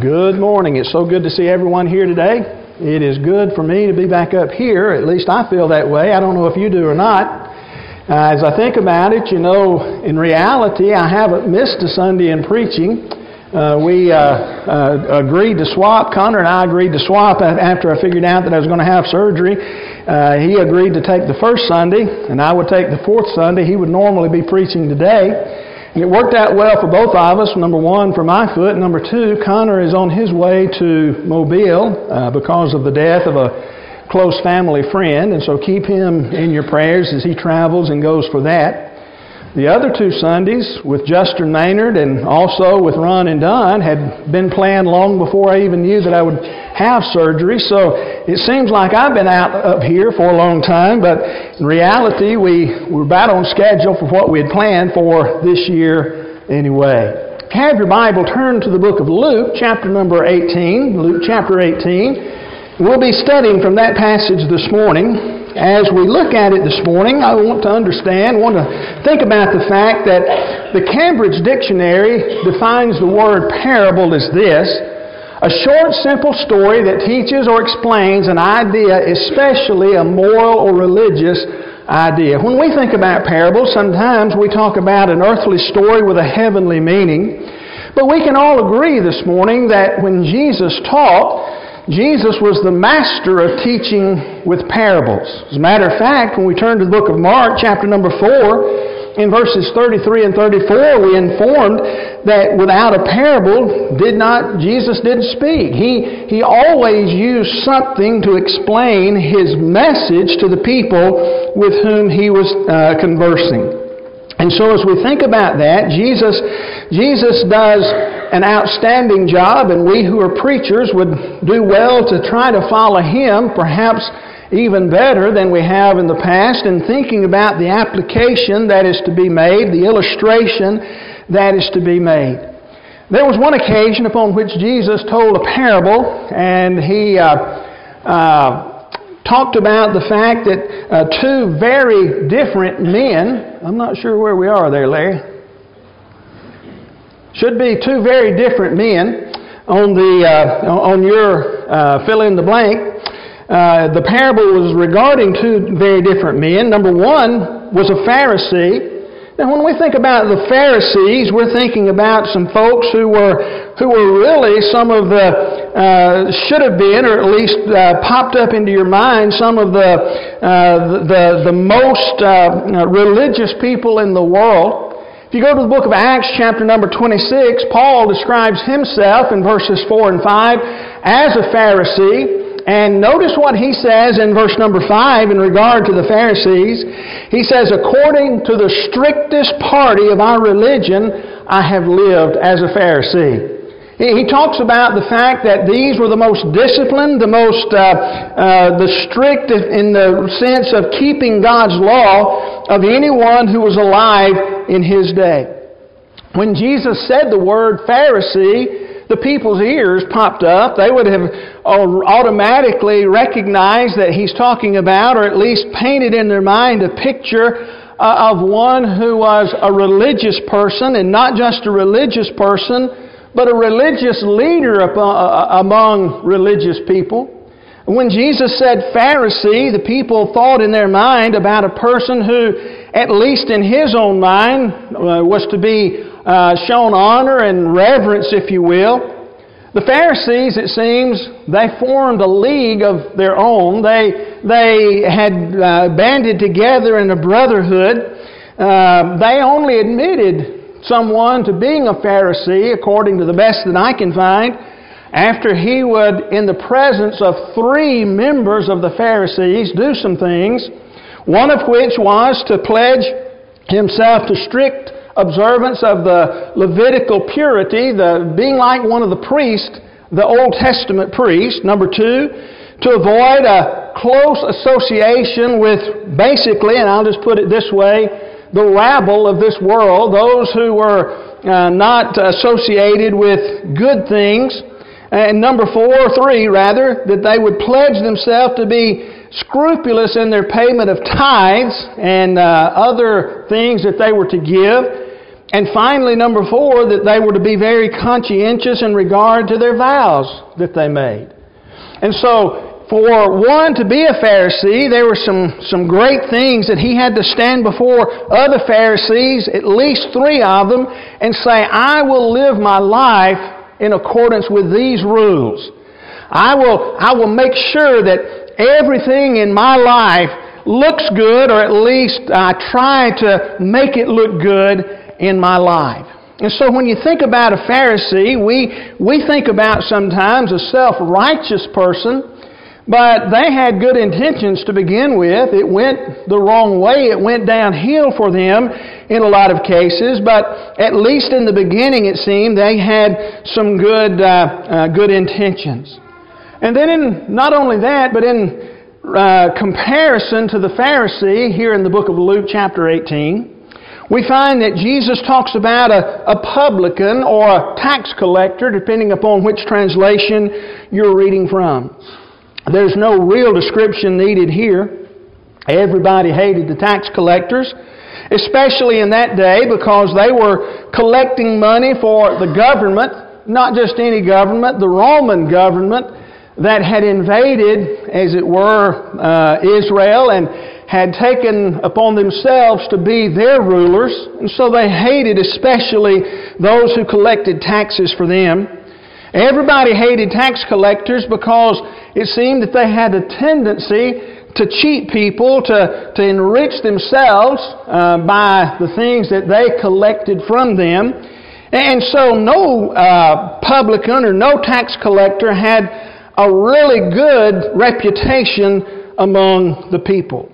Good morning. It's so good to see everyone here today. It is good for me to be back up here. At least I feel that way. I don't know if you do or not. Uh, as I think about it, you know, in reality, I haven't missed a Sunday in preaching. Uh, we uh, uh agreed to swap. Connor and I agreed to swap after I figured out that I was going to have surgery. Uh, he agreed to take the first Sunday, and I would take the fourth Sunday. He would normally be preaching today. And it worked out well for both of us. Number one, for my foot. Number two, Connor is on his way to Mobile uh, because of the death of a close family friend. And so keep him in your prayers as he travels and goes for that. The other two Sundays with Justin Maynard and also with Ron and Don had been planned long before I even knew that I would have surgery. So it seems like I've been out of here for a long time, but in reality, we were about on schedule for what we had planned for this year anyway. Have your Bible turn to the book of Luke, chapter number 18. Luke chapter 18. We'll be studying from that passage this morning as we look at it this morning, I want to understand, want to think about the fact that the Cambridge Dictionary defines the word parable as this a short, simple story that teaches or explains an idea, especially a moral or religious idea. When we think about parables, sometimes we talk about an earthly story with a heavenly meaning. But we can all agree this morning that when Jesus taught, Jesus was the master of teaching with parables. As a matter of fact, when we turn to the book of Mark, chapter number 4, in verses 33 and 34, we informed that without a parable, did not Jesus didn't speak. He he always used something to explain his message to the people with whom he was uh, conversing. And so as we think about that, Jesus, Jesus does an outstanding job, and we who are preachers would do well to try to follow him, perhaps even better than we have in the past, in thinking about the application that is to be made, the illustration that is to be made. There was one occasion upon which Jesus told a parable, and he uh, uh, talked about the fact that uh, two very different men, I'm not sure where we are there, Larry, should be two very different men on, the, uh, on your uh, fill in the blank. Uh, the parable was regarding two very different men. Number one was a Pharisee now, when we think about the Pharisees, we're thinking about some folks who were, who were really some of the, uh, should have been, or at least uh, popped up into your mind, some of the, uh, the, the most uh, religious people in the world. If you go to the book of Acts, chapter number 26, Paul describes himself in verses 4 and 5 as a Pharisee. And notice what he says in verse number 5 in regard to the Pharisees. He says, According to the strictest party of our religion, I have lived as a Pharisee. He talks about the fact that these were the most disciplined, the most, uh, uh, the strict in the sense of keeping God's law of anyone who was alive in his day. When Jesus said the word Pharisee, the people's ears popped up, they would have automatically recognized that he's talking about, or at least painted in their mind, a picture uh, of one who was a religious person, and not just a religious person, but a religious leader uh, uh, among religious people. When Jesus said Pharisee, the people thought in their mind about a person who, at least in his own mind, was to be uh, shown honor and reverence, if you will. The Pharisees, it seems, they formed a league of their own. They, they had uh, banded together in a brotherhood. Uh, they only admitted someone to being a Pharisee, according to the best that I can find, after he would, in the presence of three members of the Pharisees, do some things, one of which was to pledge himself to strict observance of the Levitical purity, the being like one of the priests, the Old Testament priest. Number two, to avoid a close association with basically, and I'll just put it this way, the rabble of this world, those who were uh, not associated with good things. And number four, or three rather, that they would pledge themselves to be scrupulous in their payment of tithes and uh, other things that they were to give. And finally, number four, that they were to be very conscientious in regard to their vows that they made. And so, for one to be a Pharisee, there were some, some great things that he had to stand before other Pharisees, at least three of them, and say, I will live my life in accordance with these rules. I will, I will make sure that everything in my life looks good, or at least I try to make it look good in my life. And so when you think about a Pharisee, we, we think about sometimes a self righteous person, but they had good intentions to begin with. It went the wrong way, it went downhill for them in a lot of cases, but at least in the beginning it seemed they had some good, uh, uh, good intentions. And then, in, not only that, but in uh, comparison to the Pharisee here in the book of Luke, chapter 18, we find that Jesus talks about a, a publican or a tax collector, depending upon which translation you're reading from. There's no real description needed here. Everybody hated the tax collectors, especially in that day because they were collecting money for the government, not just any government, the Roman government that had invaded, as it were, uh, Israel and had taken upon themselves to be their rulers, and so they hated especially those who collected taxes for them. Everybody hated tax collectors because it seemed that they had a tendency to cheat people, to, to enrich themselves uh, by the things that they collected from them. And so no uh, publican or no tax collector had a really good reputation among the people.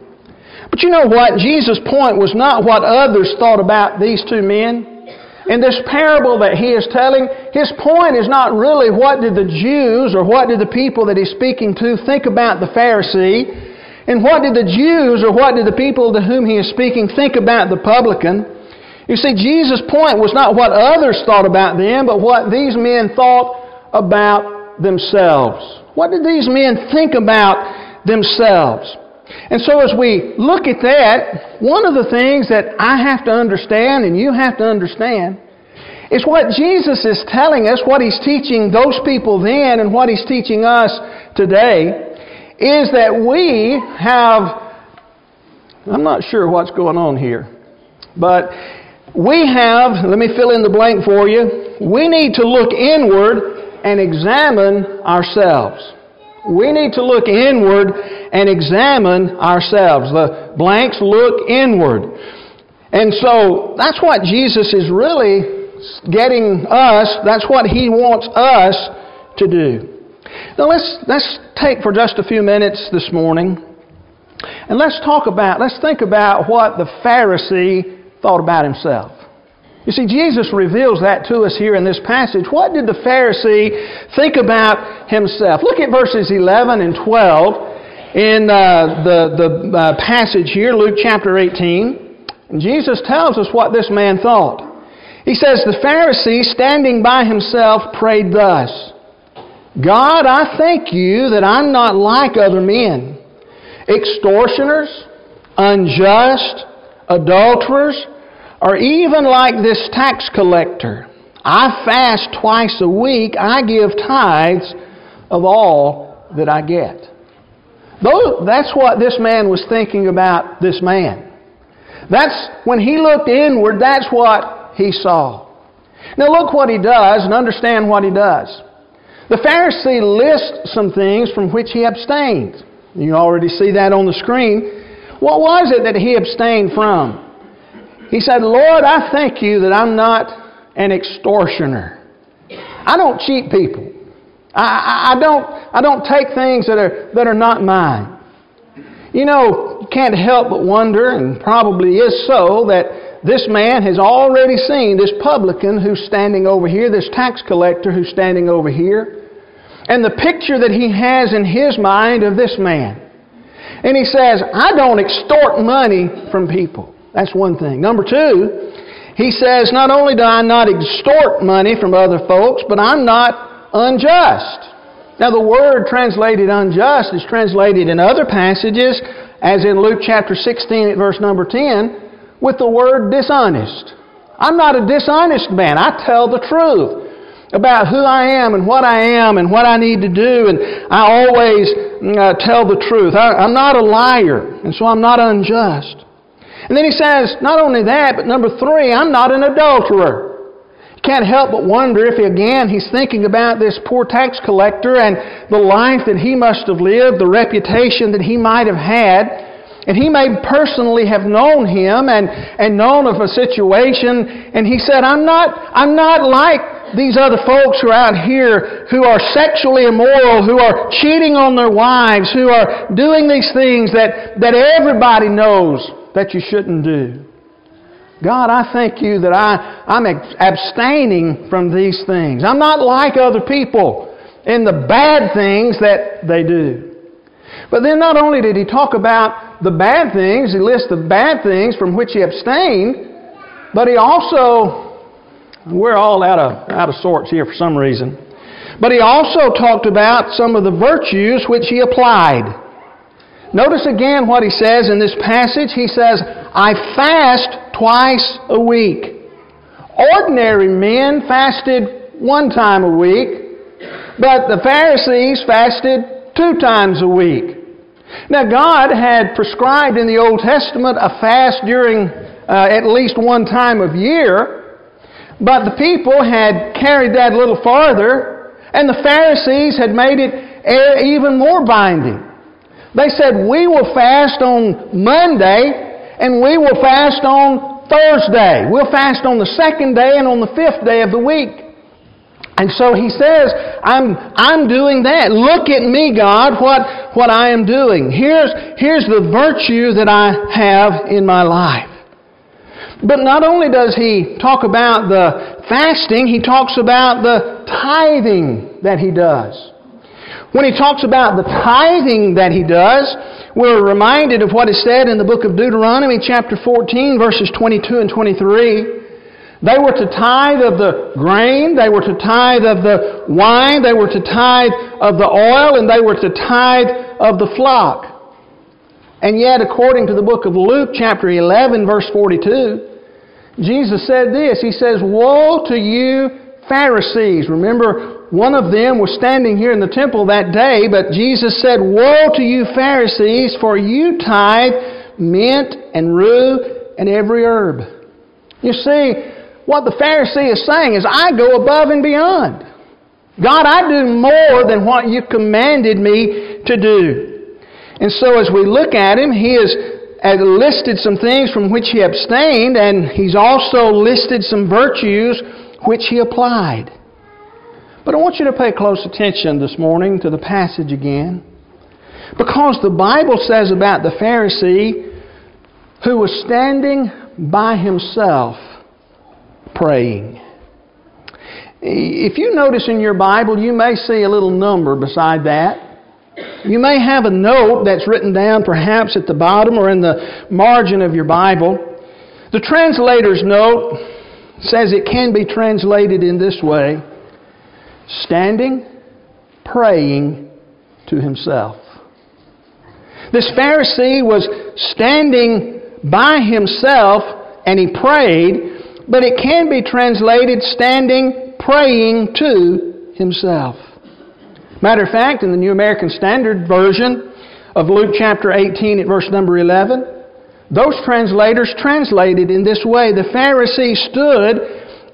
But you know what? Jesus' point was not what others thought about these two men. In this parable that he is telling, his point is not really what did the Jews or what did the people that he's speaking to think about the Pharisee, and what did the Jews or what did the people to whom he is speaking think about the publican. You see, Jesus' point was not what others thought about them, but what these men thought about themselves. What did these men think about themselves? And so, as we look at that, one of the things that I have to understand and you have to understand is what Jesus is telling us, what He's teaching those people then and what He's teaching us today, is that we have, I'm not sure what's going on here, but we have, let me fill in the blank for you, we need to look inward and examine ourselves. We need to look inward and examine ourselves. The blanks look inward. And so that's what Jesus is really getting us, that's what He wants us to do. Now let's, let's take for just a few minutes this morning and let's talk about, let's think about what the Pharisee thought about himself. You see, Jesus reveals that to us here in this passage. What did the Pharisee think about himself? Look at verses 11 and 12 in uh, the, the uh, passage here, Luke chapter 18. And Jesus tells us what this man thought. He says, The Pharisee, standing by himself, prayed thus God, I thank you that I'm not like other men, extortioners, unjust, adulterers or even like this tax collector. I fast twice a week. I give tithes of all that I get. That's what this man was thinking about this man. That's when he looked inward, that's what he saw. Now look what he does and understand what he does. The Pharisee lists some things from which he abstained. You already see that on the screen. What was it that he abstained from? He said, Lord, I thank you that I'm not an extortioner. I don't cheat people. I, I, I, don't, I don't take things that are, that are not mine. You know, you can't help but wonder, and probably is so, that this man has already seen this publican who's standing over here, this tax collector who's standing over here, and the picture that he has in his mind of this man. And he says, I don't extort money from people. That's one thing. Number two, he says, not only do I not extort money from other folks, but I'm not unjust. Now, the word translated unjust is translated in other passages, as in Luke chapter 16 at verse number 10, with the word dishonest. I'm not a dishonest man. I tell the truth about who I am and what I am and what I need to do, and I always uh, tell the truth. I, I'm not a liar, and so I'm not unjust. And then he says, not only that, but number three, I'm not an adulterer. Can't help but wonder if, again, he's thinking about this poor tax collector and the life that he must have lived, the reputation that he might have had. And he may personally have known him and, and known of a situation, and he said, I'm not, I'm not like these other folks who are out here who are sexually immoral, who are cheating on their wives, who are doing these things that, that everybody knows that you shouldn't do. God, I thank you that I, I'm abstaining from these things. I'm not like other people in the bad things that they do. But then not only did he talk about the bad things, he lists the bad things from which he abstained, but he also, we're all out of, out of sorts here for some reason, but he also talked about some of the virtues which he applied. Notice again what he says in this passage. He says, I fast twice a week. Ordinary men fasted one time a week, but the Pharisees fasted two times a week. Now, God had prescribed in the Old Testament a fast during uh, at least one time of year, but the people had carried that a little farther, and the Pharisees had made it even more binding. They said, We will fast on Monday and we will fast on Thursday. We'll fast on the second day and on the fifth day of the week. And so he says, I'm, I'm doing that. Look at me, God, what, what I am doing. Here's, here's the virtue that I have in my life. But not only does he talk about the fasting, he talks about the tithing that he does. When he talks about the tithing that he does, we're reminded of what is said in the book of Deuteronomy, chapter 14, verses 22 and 23. They were to tithe of the grain, they were to tithe of the wine, they were to tithe of the oil, and they were to tithe of the flock. And yet, according to the book of Luke, chapter 11, verse 42, Jesus said this He says, Woe to you, Pharisees! Remember, one of them was standing here in the temple that day, but Jesus said, Woe to you, Pharisees, for you tithe mint and rue and every herb. You see, what the Pharisee is saying is, I go above and beyond. God, I do more than what you commanded me to do. And so as we look at him, he has uh, listed some things from which he abstained, and he's also listed some virtues which he applied. But I want you to pay close attention this morning to the passage again. Because the Bible says about the Pharisee who was standing by himself praying. If you notice in your Bible, you may see a little number beside that. You may have a note that's written down perhaps at the bottom or in the margin of your Bible. The translator's note says it can be translated in this way standing, praying to himself. This Pharisee was standing by himself and he prayed, but it can be translated standing, praying to himself. Matter of fact, in the New American Standard Version of Luke chapter 18 at verse number 11, those translators translated in this way The Pharisee stood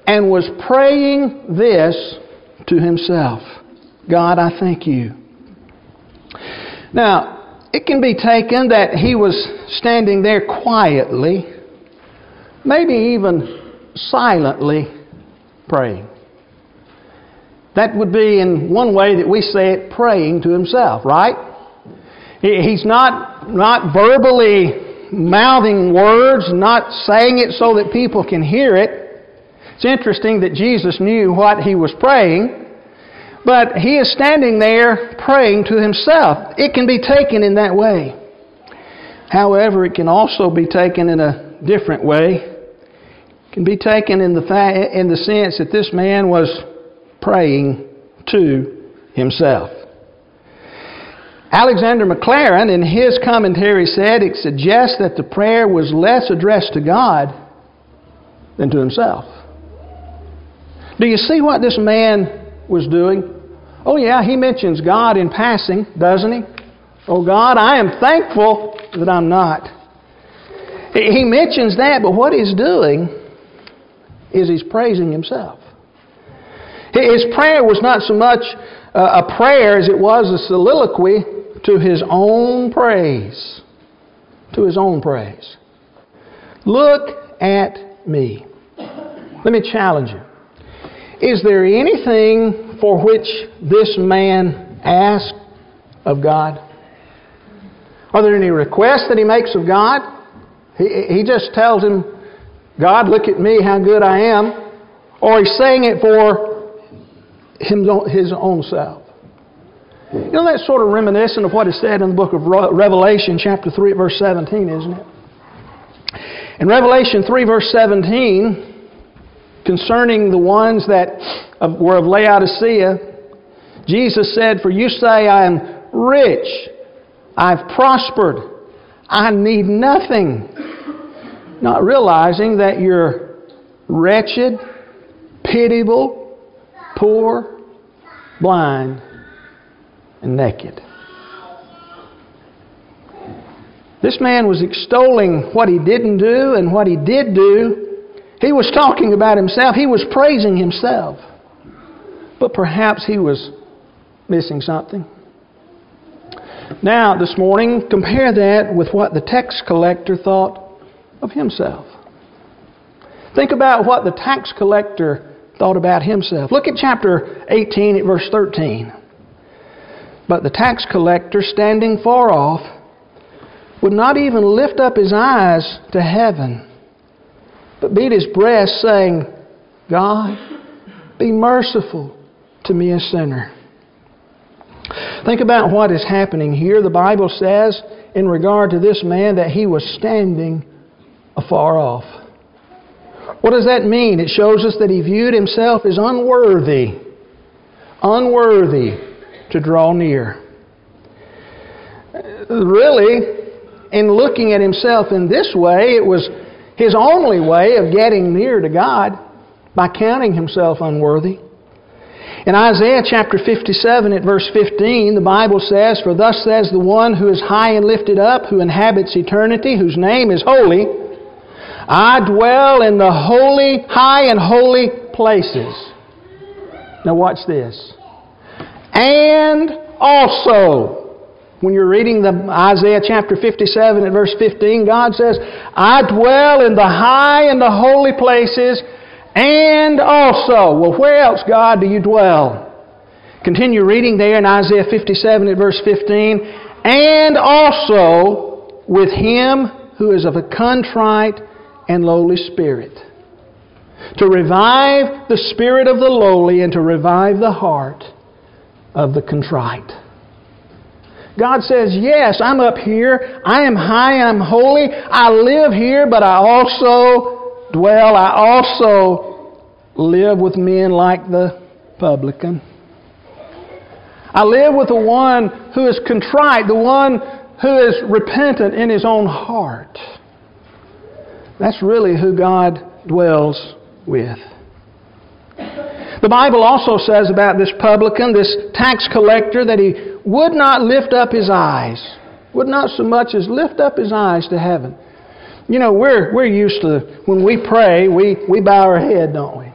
and was praying this to himself God, I thank you. Now, it can be taken that he was standing there quietly, maybe even silently praying. That would be, in one way that we say it, praying to himself, right? He's not, not verbally mouthing words, not saying it so that people can hear it. It's interesting that Jesus knew what he was praying, but he is standing there praying to himself. It can be taken in that way. However, it can also be taken in a different way. It can be taken in the, fa- in the sense that this man was praying to himself. Alexander Maclaren, in his commentary, said it suggests that the prayer was less addressed to God than to himself. Do you see what this man was doing? Oh, yeah, he mentions God in passing, doesn't he? Oh, God, I am thankful that I'm not. He mentions that, but what he's doing is he's praising himself. His prayer was not so much uh, a prayer as it was a soliloquy to his own praise. To his own praise. Look at me. Let me challenge you. Is there anything for which this man asked of God? Are there any requests that he makes of God? He, he just tells him, God, look at me, how good I am. Or he's saying it for him, his own self. You know, that's sort of reminiscent of what is said in the book of Revelation, chapter 3, verse 17, isn't it? In Revelation 3, verse 17, concerning the ones that were of Laodicea, Jesus said, For you say, I am rich, I've prospered, I need nothing. Not realizing that you're wretched, pitiable, poor, blind, and naked. This man was extolling what he didn't do and what he did do. He was talking about himself. He was praising himself. But perhaps he was missing something. Now, this morning, compare that with what the tax collector thought of himself. Think about what the tax collector thought about himself. Look at chapter 18 at verse 13. But the tax collector, standing far off, would not even lift up his eyes to heaven, but beat his breast, saying, God, be merciful to me, a sinner. Think about what is happening here. The Bible says, in regard to this man, that he was standing afar off. What does that mean? It shows us that he viewed himself as unworthy, unworthy to draw near. Really, in looking at himself in this way, it was his only way of getting near to God by counting himself unworthy. In Isaiah chapter 57 at verse 15, the Bible says, For thus says the one who is high and lifted up, who inhabits eternity, whose name is holy, I dwell in the holy, high and holy places. Now watch this. And also, when you're reading the Isaiah chapter 57 at verse 15, God says, I dwell in the high and the holy places, and also. Well, where else, God, do you dwell? Continue reading there in Isaiah 57 at verse 15. And also with him who is of a contrite and lowly spirit. To revive the spirit of the lowly and to revive the heart of the contrite. God says, Yes, I'm up here. I am high. I'm holy. I live here, but I also dwell. I also live with men like the publican. I live with the one who is contrite, the one who is repentant in his own heart. That's really who God dwells with. The Bible also says about this publican, this tax collector, that he would not lift up his eyes, would not so much as lift up his eyes to heaven. You know, we're, we're used to, when we pray, we, we bow our head, don't we?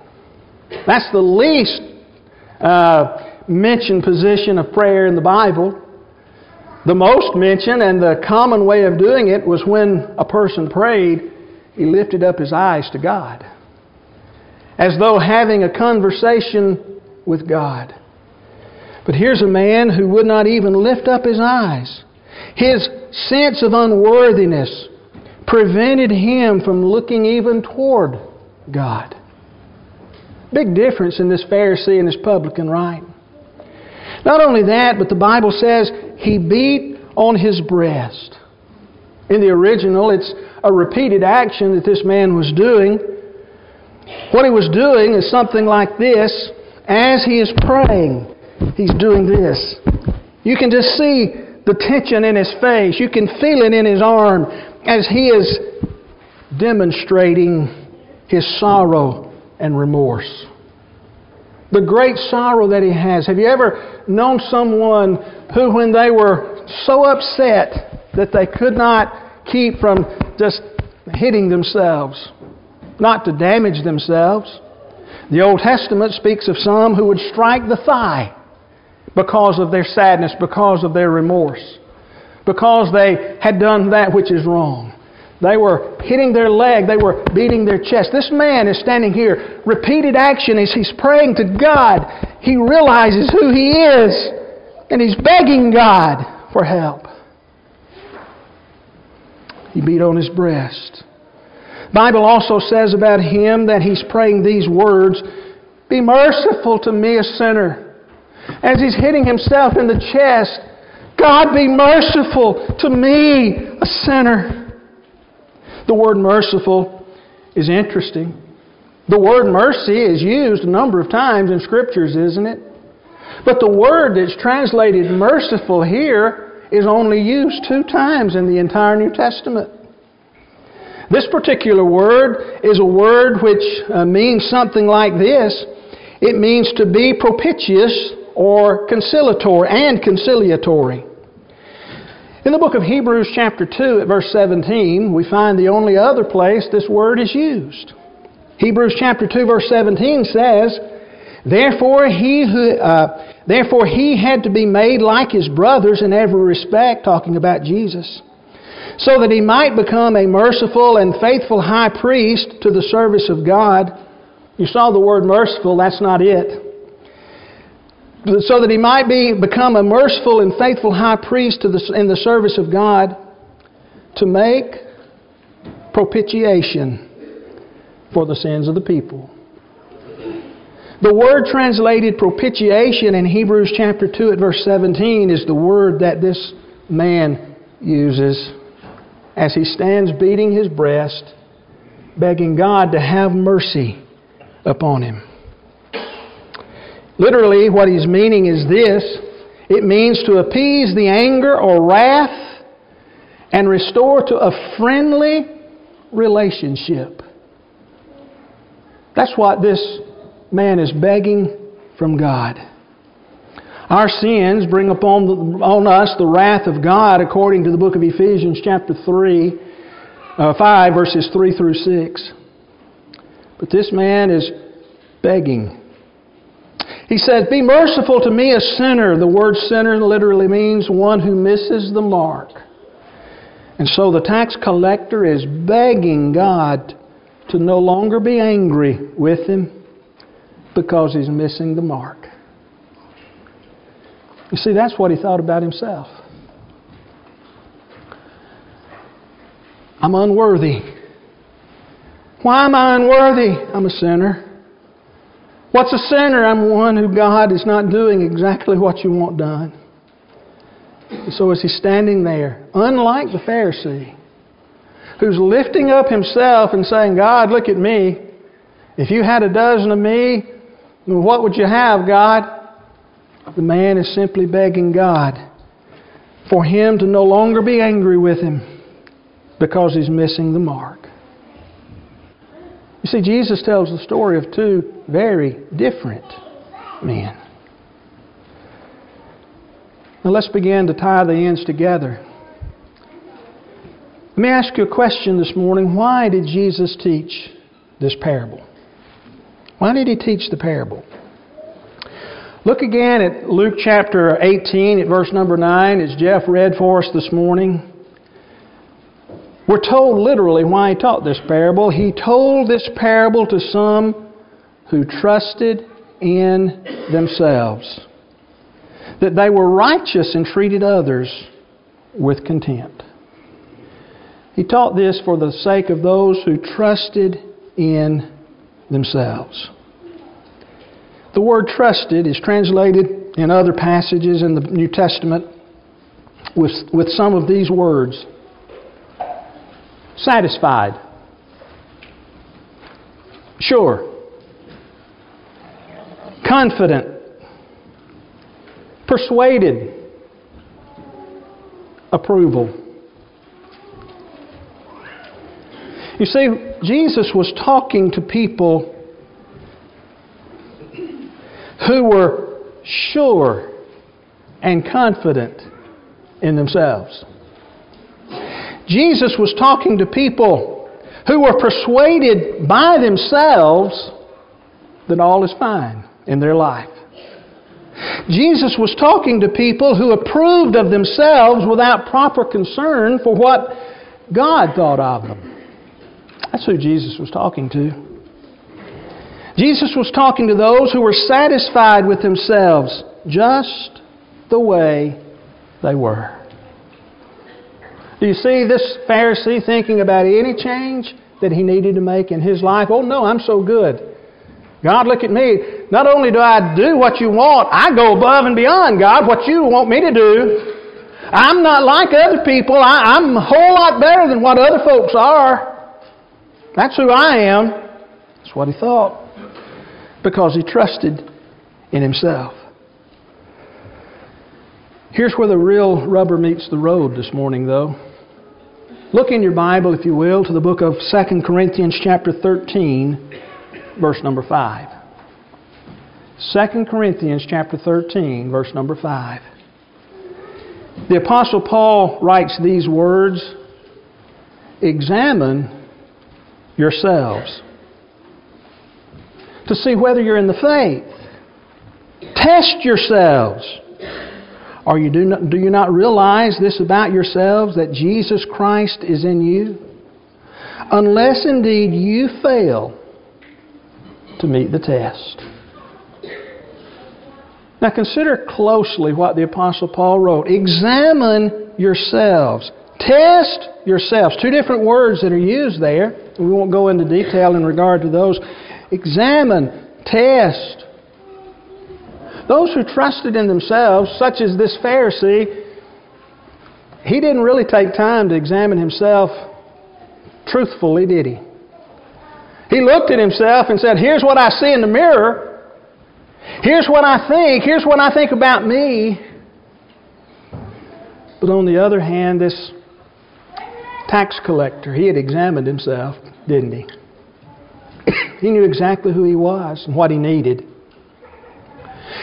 That's the least uh, mentioned position of prayer in the Bible. The most mentioned and the common way of doing it was when a person prayed, he lifted up his eyes to God. As though having a conversation with God. But here's a man who would not even lift up his eyes. His sense of unworthiness prevented him from looking even toward God. Big difference in this Pharisee and this publican, right? Not only that, but the Bible says he beat on his breast. In the original, it's a repeated action that this man was doing. What he was doing is something like this as he is praying he's doing this. You can just see the tension in his face. You can feel it in his arm as he is demonstrating his sorrow and remorse. The great sorrow that he has. Have you ever known someone who, when they were so upset that they could not keep from just hitting themselves, not to damage themselves? The Old Testament speaks of some who would strike the thigh because of their sadness, because of their remorse, because they had done that which is wrong. They were hitting their leg, they were beating their chest. This man is standing here, repeated action as he's praying to God. He realizes who he is, and he's begging God for help. He beat on his breast. Bible also says about him that he's praying these words, "Be merciful to me a sinner." As he's hitting himself in the chest, God be merciful to me a sinner. The word merciful is interesting. The word mercy is used a number of times in scriptures, isn't it? But the word that's translated merciful here is only used two times in the entire New Testament. This particular word is a word which uh, means something like this it means to be propitious or conciliatory and conciliatory. In the book of Hebrews, chapter 2, at verse 17, we find the only other place this word is used. Hebrews chapter 2, verse 17 says, Therefore he, who, uh, therefore he had to be made like his brothers in every respect, talking about Jesus, so that he might become a merciful and faithful high priest to the service of God. You saw the word merciful, that's not it so that he might be, become a merciful and faithful high priest the, in the service of God to make propitiation for the sins of the people. The word translated propitiation in Hebrews chapter 2 at verse 17 is the word that this man uses as he stands beating his breast, begging God to have mercy upon him. Literally, what he's meaning is this it means to appease the anger or wrath and restore to a friendly relationship. That's what this man is begging from God. Our sins bring upon the, us the wrath of God according to the book of Ephesians chapter 3, uh, 5 verses 3 through 6. But this man is begging he says, Be merciful to me, a sinner. The word sinner literally means one who misses the mark. And so the tax collector is begging God to no longer be angry with him because he's missing the mark. You see, that's what he thought about himself. I'm unworthy. Why am I unworthy? I'm a sinner. What's a sinner? I'm one who God is not doing exactly what you want done. So as he's standing there, unlike the Pharisee, who's lifting up himself and saying, God, look at me. If you had a dozen of me, what would you have, God? The man is simply begging God for him to no longer be angry with him because he's missing the mark. You see, Jesus tells the story of two very different men. Now let's begin to tie the ends together. Let me ask you a question this morning. Why did Jesus teach this parable? Why did he teach the parable? Look again at Luke chapter 18 at verse number 9 as Jeff read for us this morning. We're told literally why he taught this parable. He told this parable to some who trusted in themselves, that they were righteous and treated others with contempt. He taught this for the sake of those who trusted in themselves. The word trusted is translated in other passages in the New Testament with, with some of these words satisfied, sure, confident, persuaded, approval. You see, Jesus was talking to people who were sure and confident in themselves. Jesus was talking to people who were persuaded by themselves that all is fine in their life. Jesus was talking to people who approved of themselves without proper concern for what God thought of them. That's who Jesus was talking to. Jesus was talking to those who were satisfied with themselves just the way they were. Do you see this Pharisee thinking about any change that he needed to make in his life? Oh, no, I'm so good. God, look at me. Not only do I do what you want, I go above and beyond, God, what you want me to do. I'm not like other people. I, am a whole lot better than what other folks are. That's who I am. That's what he thought. Because he trusted in himself. Here's where the real rubber meets the road this morning, though. Look in your Bible, if you will, to the book of 2 Corinthians, chapter 13 verse number 5. 2 Corinthians chapter 13, verse number 5. The Apostle Paul writes these words Examine yourselves to see whether you're in the faith. Test yourselves. Are you do, not, do you not realize this about yourselves that Jesus Christ is in you? Unless indeed you fail to meet the test. Now consider closely what the Apostle Paul wrote. Examine yourselves. Test yourselves. Two different words that are used there. We won't go into detail in regard to those. Examine, test. Those who trusted in themselves, such as this Pharisee, he didn't really take time to examine himself truthfully, did he? He looked at himself and said, Here's what I see in the mirror. Here's what I think. Here's what I think about me. But on the other hand, this tax collector, he had examined himself, didn't he? he knew exactly who he was and what he needed.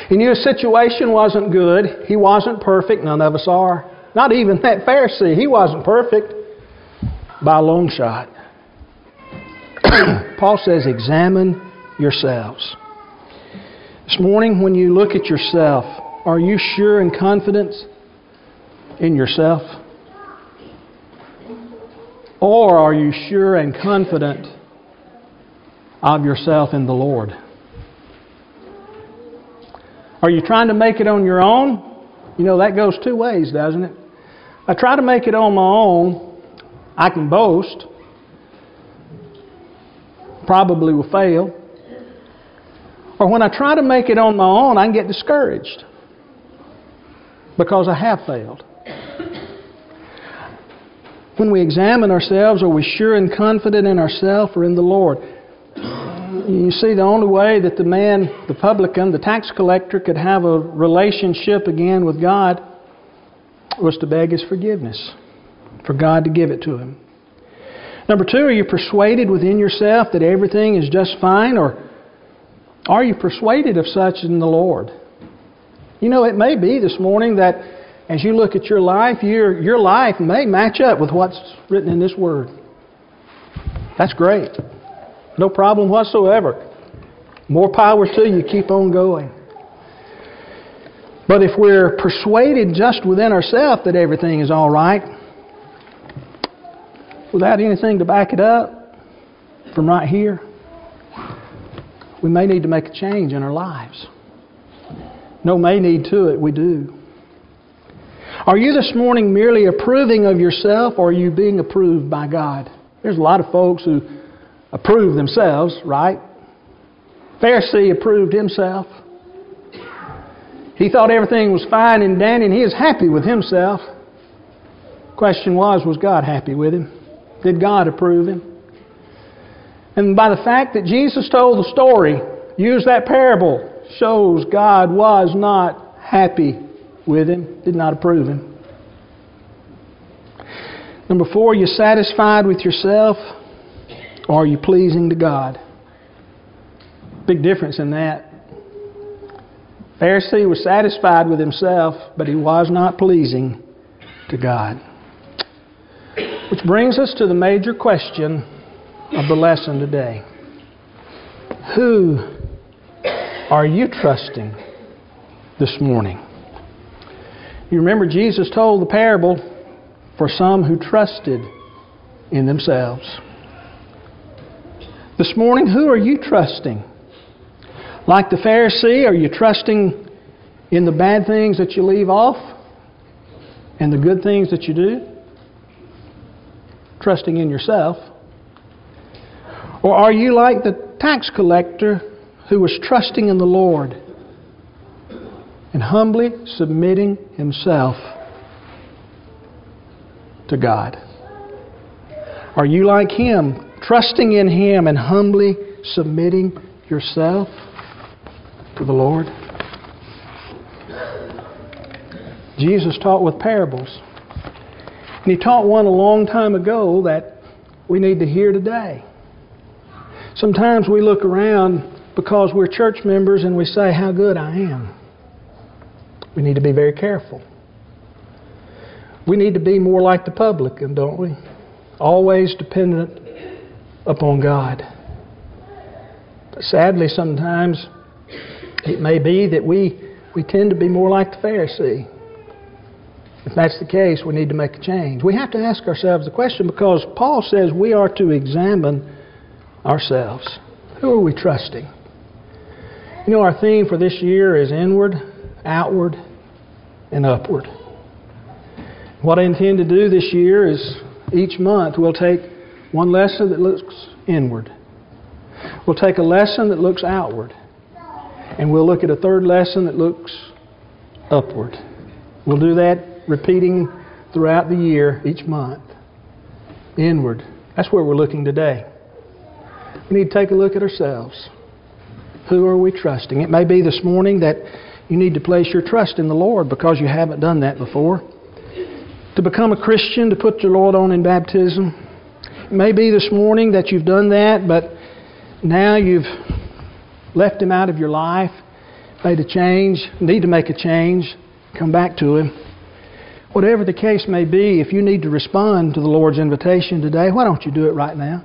He knew his situation wasn't good. He wasn't perfect. None of us are. Not even that Pharisee. He wasn't perfect by a long shot. Paul says, examine yourselves. This morning, when you look at yourself, are you sure and confident in yourself? Or are you sure and confident of yourself in the Lord? Are you trying to make it on your own? You know, that goes two ways, doesn't it? I try to make it on my own, I can boast probably will fail. Or when I try to make it on my own, I can get discouraged because I have failed. When we examine ourselves, are we sure and confident in ourselves or in the Lord? You see, the only way that the man, the publican, the tax collector, could have a relationship again with God was to beg his forgiveness, for God to give it to him. Number two, are you persuaded within yourself that everything is just fine, or are you persuaded of such in the Lord? You know, it may be this morning that as you look at your life, your, your life may match up with what's written in this Word. That's great. No problem whatsoever. More power to you. Keep on going. But if we're persuaded just within ourselves that everything is all right, without anything to back it up from right here, we may need to make a change in our lives. No may need to it, we do. Are you this morning merely approving of yourself or are you being approved by God? There's a lot of folks who approve themselves, right? Pharisee approved himself. He thought everything was fine and dandy and he was happy with himself. Question was, was God happy with him? Did God approve him? And by the fact that Jesus told the story, used that parable, shows God was not happy with him, did not approve him. Number four, you're satisfied with yourself? Are you pleasing to God? Big difference in that. Pharisee was satisfied with himself, but he was not pleasing to God. Which brings us to the major question of the lesson today. Who are you trusting this morning? You remember Jesus told the parable for some who trusted in themselves. This morning, who are you trusting? Like the Pharisee, are you trusting in the bad things that you leave off and the good things that you do? Trusting in yourself? Or are you like the tax collector who was trusting in the Lord and humbly submitting himself to God? Are you like him, trusting in him and humbly submitting yourself to the Lord? Jesus taught with parables. And he taught one a long time ago that we need to hear today. Sometimes we look around because we're church members and we say how good I am. We need to be very careful. We need to be more like the publican, don't we? Always dependent upon God. But sadly, sometimes it may be that we, we tend to be more like the Pharisee. If that's the case, we need to make a change. We have to ask ourselves the question because Paul says we are to examine ourselves. Who are we trusting? You know, our theme for this year is inward, outward, and upward. What I intend to do this year is each month we'll take one lesson that looks inward. We'll take a lesson that looks outward. And we'll look at a third lesson that looks upward. We'll do that repeating throughout the year, each month. Inward. That's where we're looking today. We need to take a look at ourselves. Who are we trusting? It may be this morning that you need to place your trust in the Lord because you haven't done that before. To become a Christian, to put your Lord on in baptism. It may be this morning that you've done that, but now you've left Him out of your life, made a change, need to make a change, come back to Him. Whatever the case may be, if you need to respond to the Lord's invitation today, why don't you do it right now?